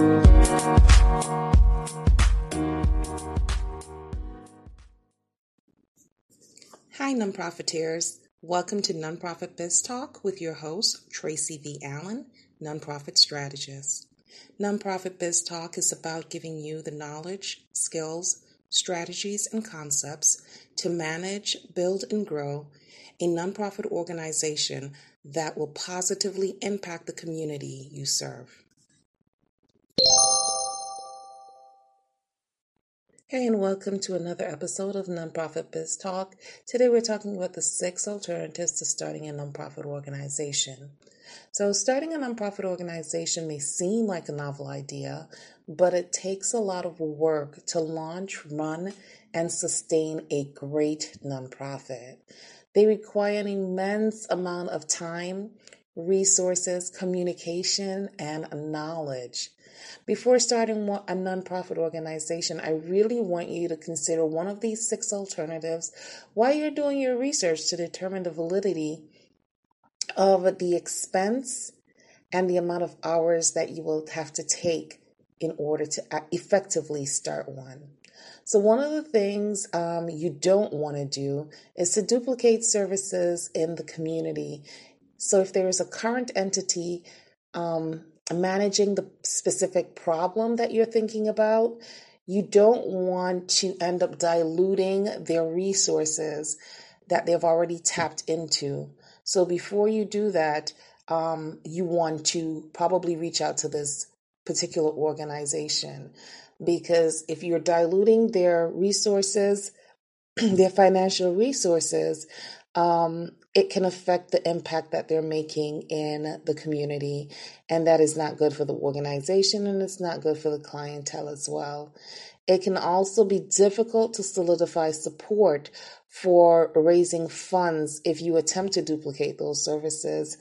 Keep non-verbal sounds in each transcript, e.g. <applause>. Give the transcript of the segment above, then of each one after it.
Hi, nonprofiteers. Welcome to Nonprofit Biz Talk with your host, Tracy V. Allen, nonprofit strategist. Nonprofit Biz Talk is about giving you the knowledge, skills, strategies, and concepts to manage, build, and grow a nonprofit organization that will positively impact the community you serve. Hey, and welcome to another episode of Nonprofit Biz Talk. Today we're talking about the six alternatives to starting a nonprofit organization. So, starting a nonprofit organization may seem like a novel idea, but it takes a lot of work to launch, run, and sustain a great nonprofit. They require an immense amount of time, resources, communication, and knowledge. Before starting a nonprofit organization, I really want you to consider one of these six alternatives while you're doing your research to determine the validity of the expense and the amount of hours that you will have to take in order to effectively start one. So, one of the things um, you don't want to do is to duplicate services in the community. So, if there is a current entity um, managing the specific problem that you're thinking about, you don't want to end up diluting their resources that they've already tapped into. So before you do that, um, you want to probably reach out to this particular organization because if you're diluting their resources, <clears throat> their financial resources, um, it can affect the impact that they're making in the community. And that is not good for the organization and it's not good for the clientele as well. It can also be difficult to solidify support for raising funds if you attempt to duplicate those services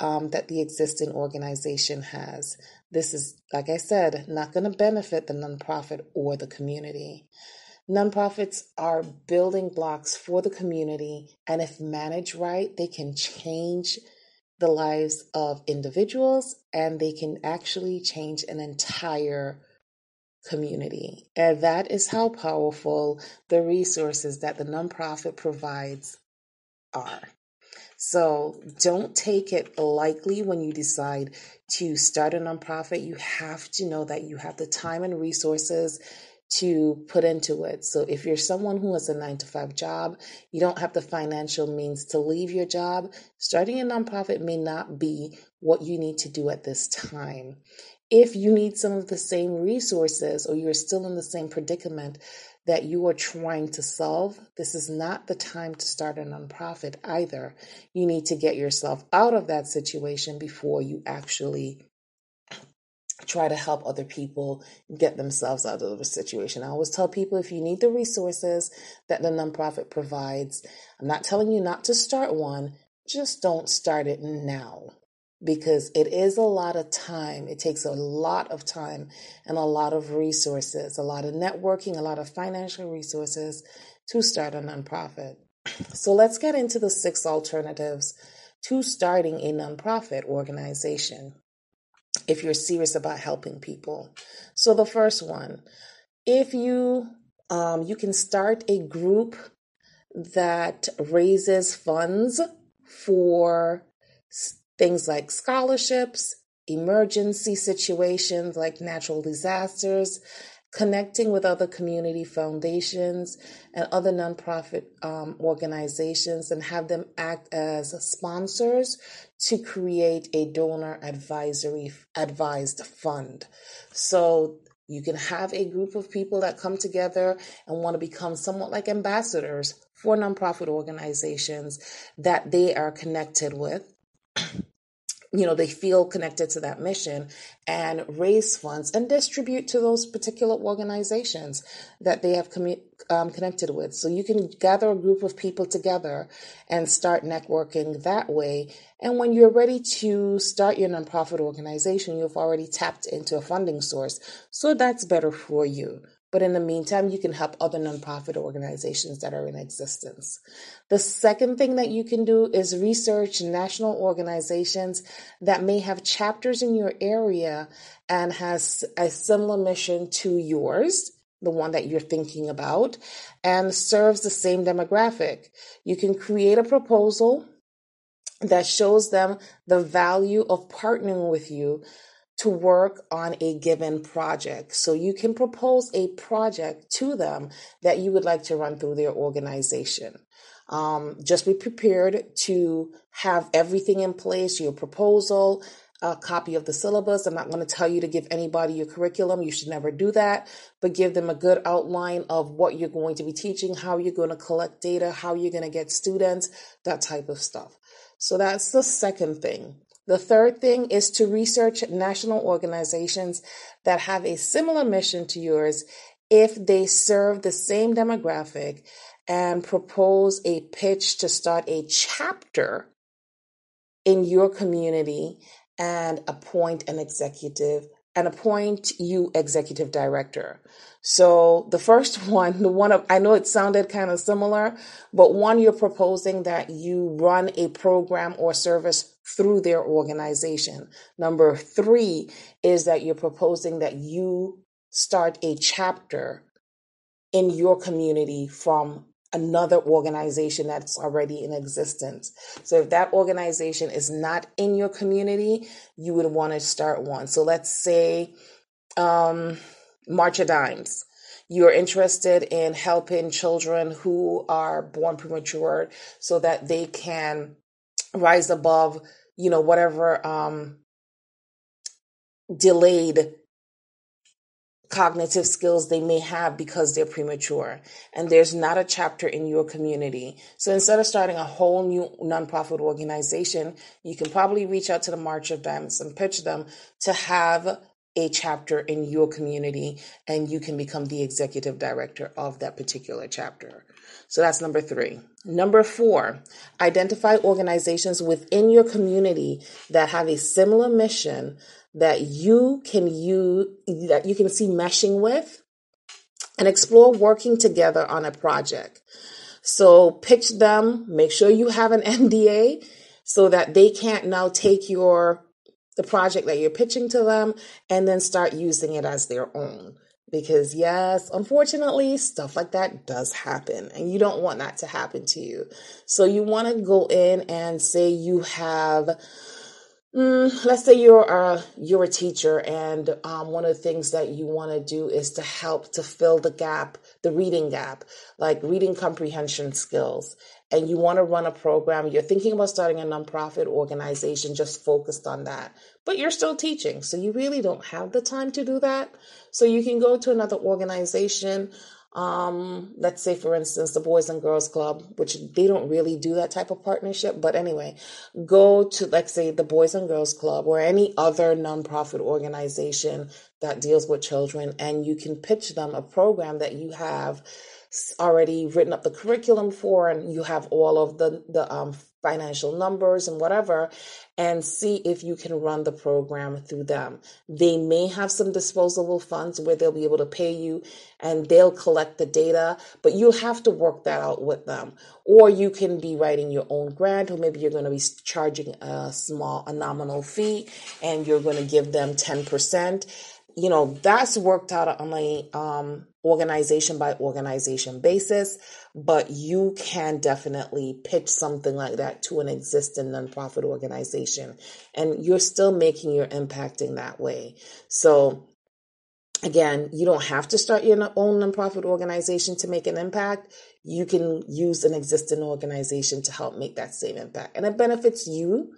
um, that the existing organization has. This is, like I said, not going to benefit the nonprofit or the community. Nonprofits are building blocks for the community, and if managed right, they can change the lives of individuals and they can actually change an entire community. And that is how powerful the resources that the nonprofit provides are. So don't take it lightly when you decide to start a nonprofit. You have to know that you have the time and resources to put into it. So if you're someone who has a nine to five job, you don't have the financial means to leave your job, starting a nonprofit may not be what you need to do at this time. If you need some of the same resources or you're still in the same predicament that you are trying to solve, this is not the time to start a nonprofit either. You need to get yourself out of that situation before you actually try to help other people get themselves out of the situation. I always tell people if you need the resources that the nonprofit provides, I'm not telling you not to start one, just don't start it now because it is a lot of time. It takes a lot of time and a lot of resources, a lot of networking, a lot of financial resources to start a nonprofit. So let's get into the six alternatives to starting a nonprofit organization if you're serious about helping people. So the first one, if you um, you can start a group that raises funds for things like scholarships, emergency situations like natural disasters, connecting with other community foundations and other nonprofit um, organizations and have them act as sponsors to create a donor advisory advised fund. So you can have a group of people that come together and want to become somewhat like ambassadors for nonprofit organizations that they are connected with you know they feel connected to that mission and raise funds and distribute to those particular organizations that they have commu- um, connected with. So you can gather a group of people together and start networking that way. And when you're ready to start your nonprofit organization you've already tapped into a funding source. So that's better for you but in the meantime, you can help other nonprofit organizations that are in existence. The second thing that you can do is research national organizations that may have chapters in your area and has a similar mission to yours the one that you're thinking about, and serves the same demographic. You can create a proposal that shows them the value of partnering with you to work on a given project. So you can propose a project to them that you would like to run through their organization. Um, just be prepared to have everything in place, your proposal, a copy of the syllabus. I'm not going to tell you to give anybody your curriculum. You should never do that, but give them a good outline of what you're going to be teaching, how you're going to collect data, how you're going to get students, that type of stuff. So that's the second thing. The third thing is to research national organizations that have a similar mission to yours if they serve the same demographic and propose a pitch to start a chapter in your community and appoint an executive and appoint you executive director. So the first <laughs> one, the one of, I know it sounded kind of similar, but one you're proposing that you run a program or service through their organization. Number three is that you're proposing that you start a chapter in your community from another organization that's already in existence. So if that organization is not in your community, you would want to start one. So let's say um, March of Dimes. You're interested in helping children who are born premature so that they can rise above, you know, whatever um, delayed cognitive skills they may have because they're premature and there's not a chapter in your community. So instead of starting a whole new nonprofit organization, you can probably reach out to the March of Dimes and pitch them to have a chapter in your community and you can become the executive director of that particular chapter. So that's number three. Number four, identify organizations within your community that have a similar mission that you can use, that you can see meshing with and explore working together on a project. So pitch them, make sure you have an <laughs> NDA so that they can't now take your the project that you're pitching to them and then start using it as their own. Because yes, unfortunately, stuff like that does happen and you don't want that to happen to you. So you want to go in and say you have Mm, let's say you're a you're a teacher, and um, one of the things that you want to do is to help to fill the gap, the reading gap, like reading comprehension skills. And you want to run a program. You're thinking about starting a nonprofit organization just focused on that, but you're still teaching, so you really don't have the time to do that. So you can go to another organization um, let's say, for instance, the Boys and Girls Club, which they don't really do that type of partnership. But anyway, go to, let's say, the Boys and Girls Club or any other nonprofit organization that deals with children, and you can pitch them a program that you have already written up the curriculum for and you have all of the the um, financial numbers and whatever and see if you can run the program through them. They may have some disposable funds where they'll be able to pay you and they'll collect the data, but you'll have to work that out with them. Or you can be writing your own grant, or maybe you're going to be charging a small, a nominal fee and you're going to give them 10% you know that's worked out on a um, organization by organization basis but you can definitely pitch something like that to an existing nonprofit organization and you're still making your impact in that way. So again you don't have to start your own nonprofit organization to make an impact. You can use an existing organization to help make that same impact and it benefits you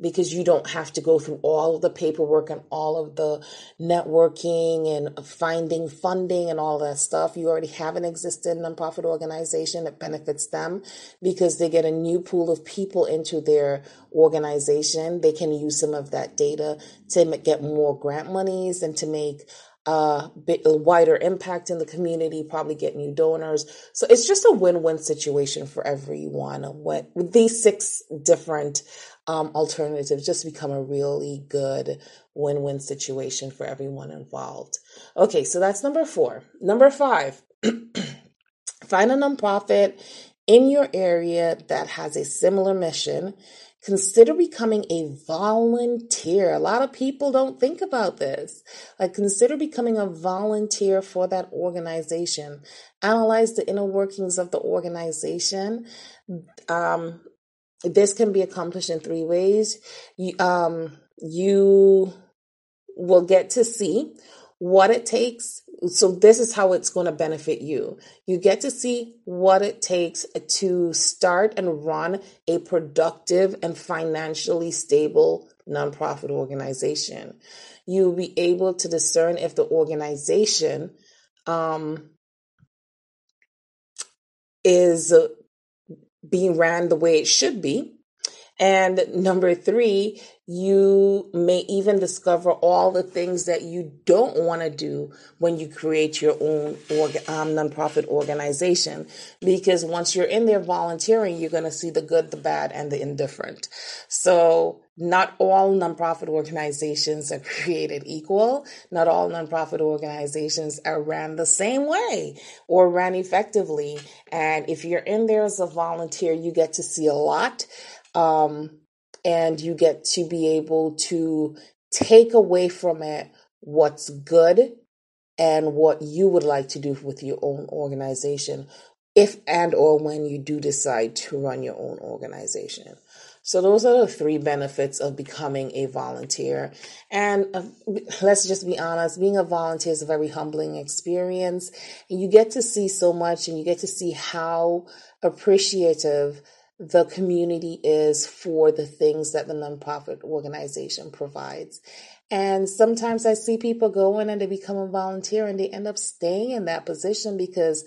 because you don't have to go through all of the paperwork and all of the networking and finding funding and all that stuff. You already have an existing nonprofit organization that benefits them because they get a new pool of people into their organization. They can use some of that data to get more grant monies and to make a bit wider impact in the community, probably get new donors. So it's just a win-win situation for everyone. What with these six different um, alternatives just become a really good win win situation for everyone involved. Okay, so that's number four. Number five, <clears throat> find a nonprofit in your area that has a similar mission. Consider becoming a volunteer. A lot of people don't think about this. Like, consider becoming a volunteer for that organization. Analyze the inner workings of the organization. Um, this can be accomplished in three ways. You, um, you will get to see what it takes. So, this is how it's going to benefit you. You get to see what it takes to start and run a productive and financially stable nonprofit organization. You'll be able to discern if the organization um, is being ran the way it should be. And number three, you may even discover all the things that you don't want to do when you create your own um, nonprofit organization. Because once you're in there volunteering, you're going to see the good, the bad, and the indifferent. So not all nonprofit organizations are <laughs> created equal. Not all nonprofit organizations are ran the same way or ran effectively. And if you're in there as a volunteer, you get to see a lot. Um, and you get to be able to take away from it what's good and what you would like to do with your own organization if and or when you do decide to run your own organization. So those are the three benefits of becoming a volunteer. And uh, let's just be honest, being a volunteer is a very humbling experience. And you get to see so much and you get to see how appreciative the community is for the things that the nonprofit organization provides. And sometimes I see people go in and they become a volunteer and they end up staying in that position because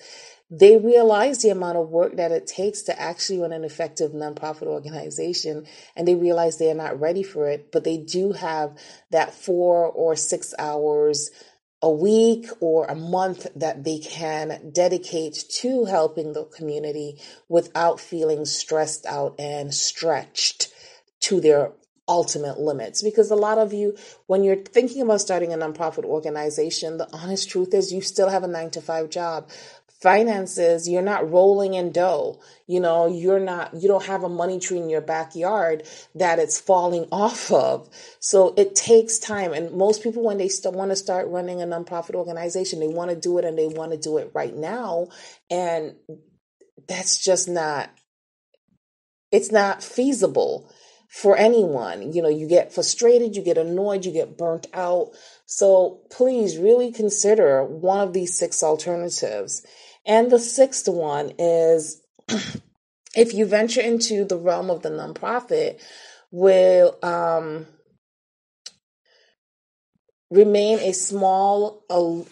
they realize the amount of work that it takes to actually run an effective nonprofit organization and they realize they're not ready for it, but they do have that four or six hours a week or a month that they can dedicate to helping the community without feeling stressed out and stretched to their ultimate limits. Because a lot of you, when you're thinking about starting a nonprofit organization, the honest truth is you still have a nine to five job finances you're not rolling in dough. You know you're not you don't have a money tree in your backyard that it's falling off of. So it takes time. And most people when they still want to start running a nonprofit organization they want to do it and they want to do it right now. And that's just not it's not feasible for anyone. You know you get frustrated you get annoyed you get burnt out. So please really consider one of these six alternatives and the sixth one is <clears throat> if you venture into the realm of the nonprofit, will um, remain a small. Uh,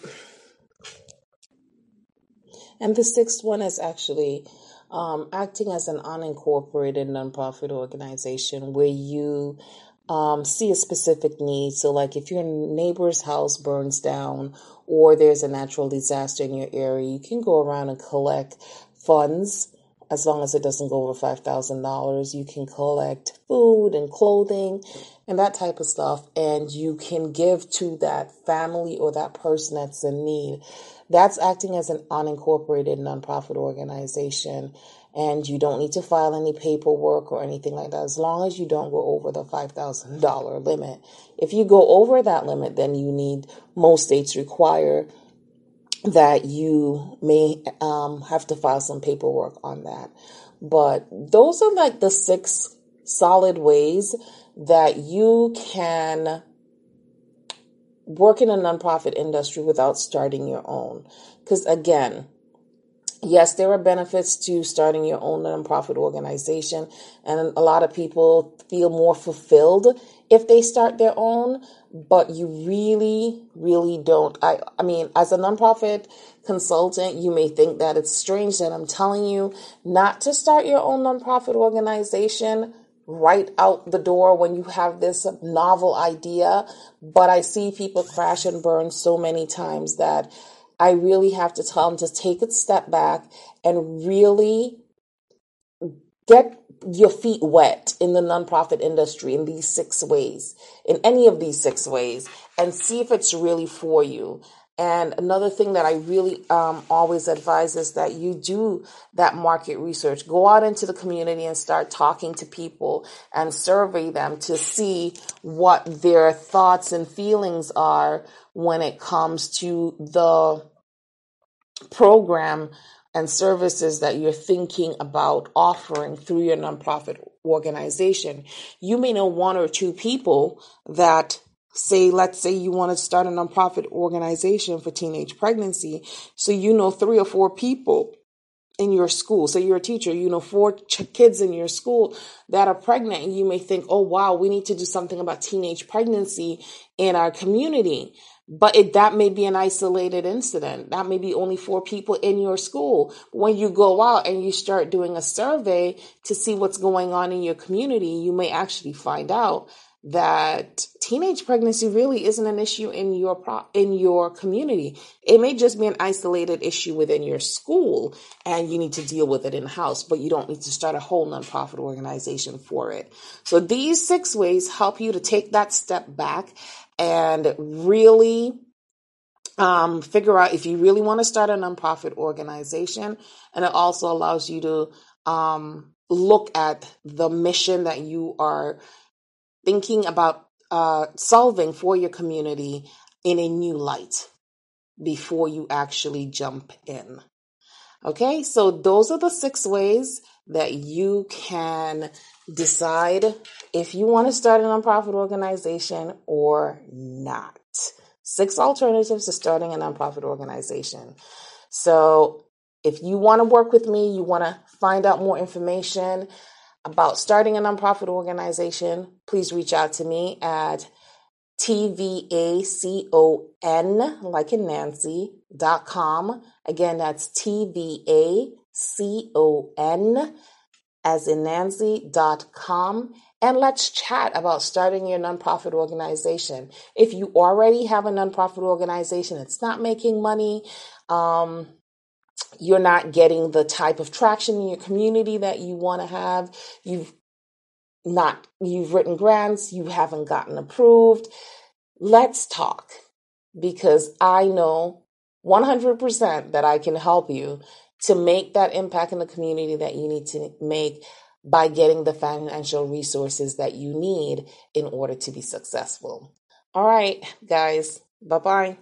and the sixth one is actually um, acting as an unincorporated nonprofit organization where you um, see a specific need. So, like if your neighbor's house burns down or there's a natural disaster in your area, you can go around and collect funds as long as it doesn't go over $5,000. You can collect food and clothing and that type of stuff, and you can give to that family or that person that's in need. That's acting as an unincorporated nonprofit organization and you don't need to file any paperwork or anything like that as long as you don't go over the $5,000 limit. If you go over that limit, then you need, most states require that you may um, have to file some paperwork on that. But those are like the six solid ways that you can work in a nonprofit industry without starting your own. Because again, yes, there are benefits to starting your own nonprofit organization, and a lot of people feel more fulfilled if they start their own, but you really, really don't. I, I mean, as a nonprofit consultant, you may think that it's strange that I'm telling you not to start your own nonprofit organization right out the door when you have this novel idea, but I see people crash and burn so many times that I really have to tell them to take a step back and really get your feet wet in the nonprofit industry in these six ways, in any of these six ways, and see if it's really for you. And another thing that I really um, always advise is that you do that market research. Go out into the community and start talking to people and survey them to see what their thoughts and feelings are when it comes to the program and services that you're thinking about offering through your nonprofit organization. You may know one or two people that say, let's say you want to start a nonprofit organization for teenage pregnancy. So you know three or four people in your school. So you're a teacher, you know, four ch- kids in your school that are pregnant and you may think, oh wow, we need to do something about teenage pregnancy in our community. But it, that may be an isolated incident. That may be only four people in your school. When you go out and you start doing a survey to see what's going on in your community, you may actually find out that teenage pregnancy really isn't an issue in your pro- in your community. It may just be an isolated issue within your school and you need to deal with it in house, but you don't need to start a whole nonprofit organization for it. So these six ways help you to take that step back and really um, figure out if you really want to start a nonprofit organization. And it also allows you to um, look at the mission that you are thinking about uh, solving for your community in a new light before you actually jump in. Okay, so those are the six ways that you can decide if you want to start a nonprofit organization or not. Six alternatives to starting a nonprofit organization. So, if you want to work with me, you want to find out more information about starting a nonprofit organization, please reach out to me at tvacon, like in Nancy, dot com. Again, that's tvacon, as in Nancy, dot com. And let's chat about starting your nonprofit organization. If you already have a nonprofit organization, it's not making money, um, you're not getting the type of traction in your community that you want to have. You've not, you've written grants, you haven't gotten approved. Let's talk because I know 100% that I can help you to make that impact in the community that you need to make by getting the financial resources that you need in order to be successful. All right, guys, bye bye.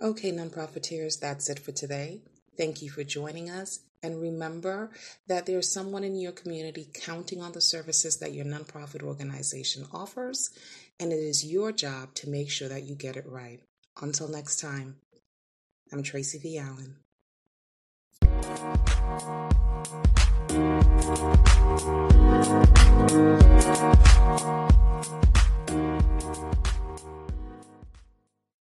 Okay, nonprofiteers, that's it for today. Thank you for joining us. And remember that there's someone in your community counting on the services that your nonprofit organization offers, and it is your job to make sure that you get it right. Until next time, I'm Tracy V. Allen.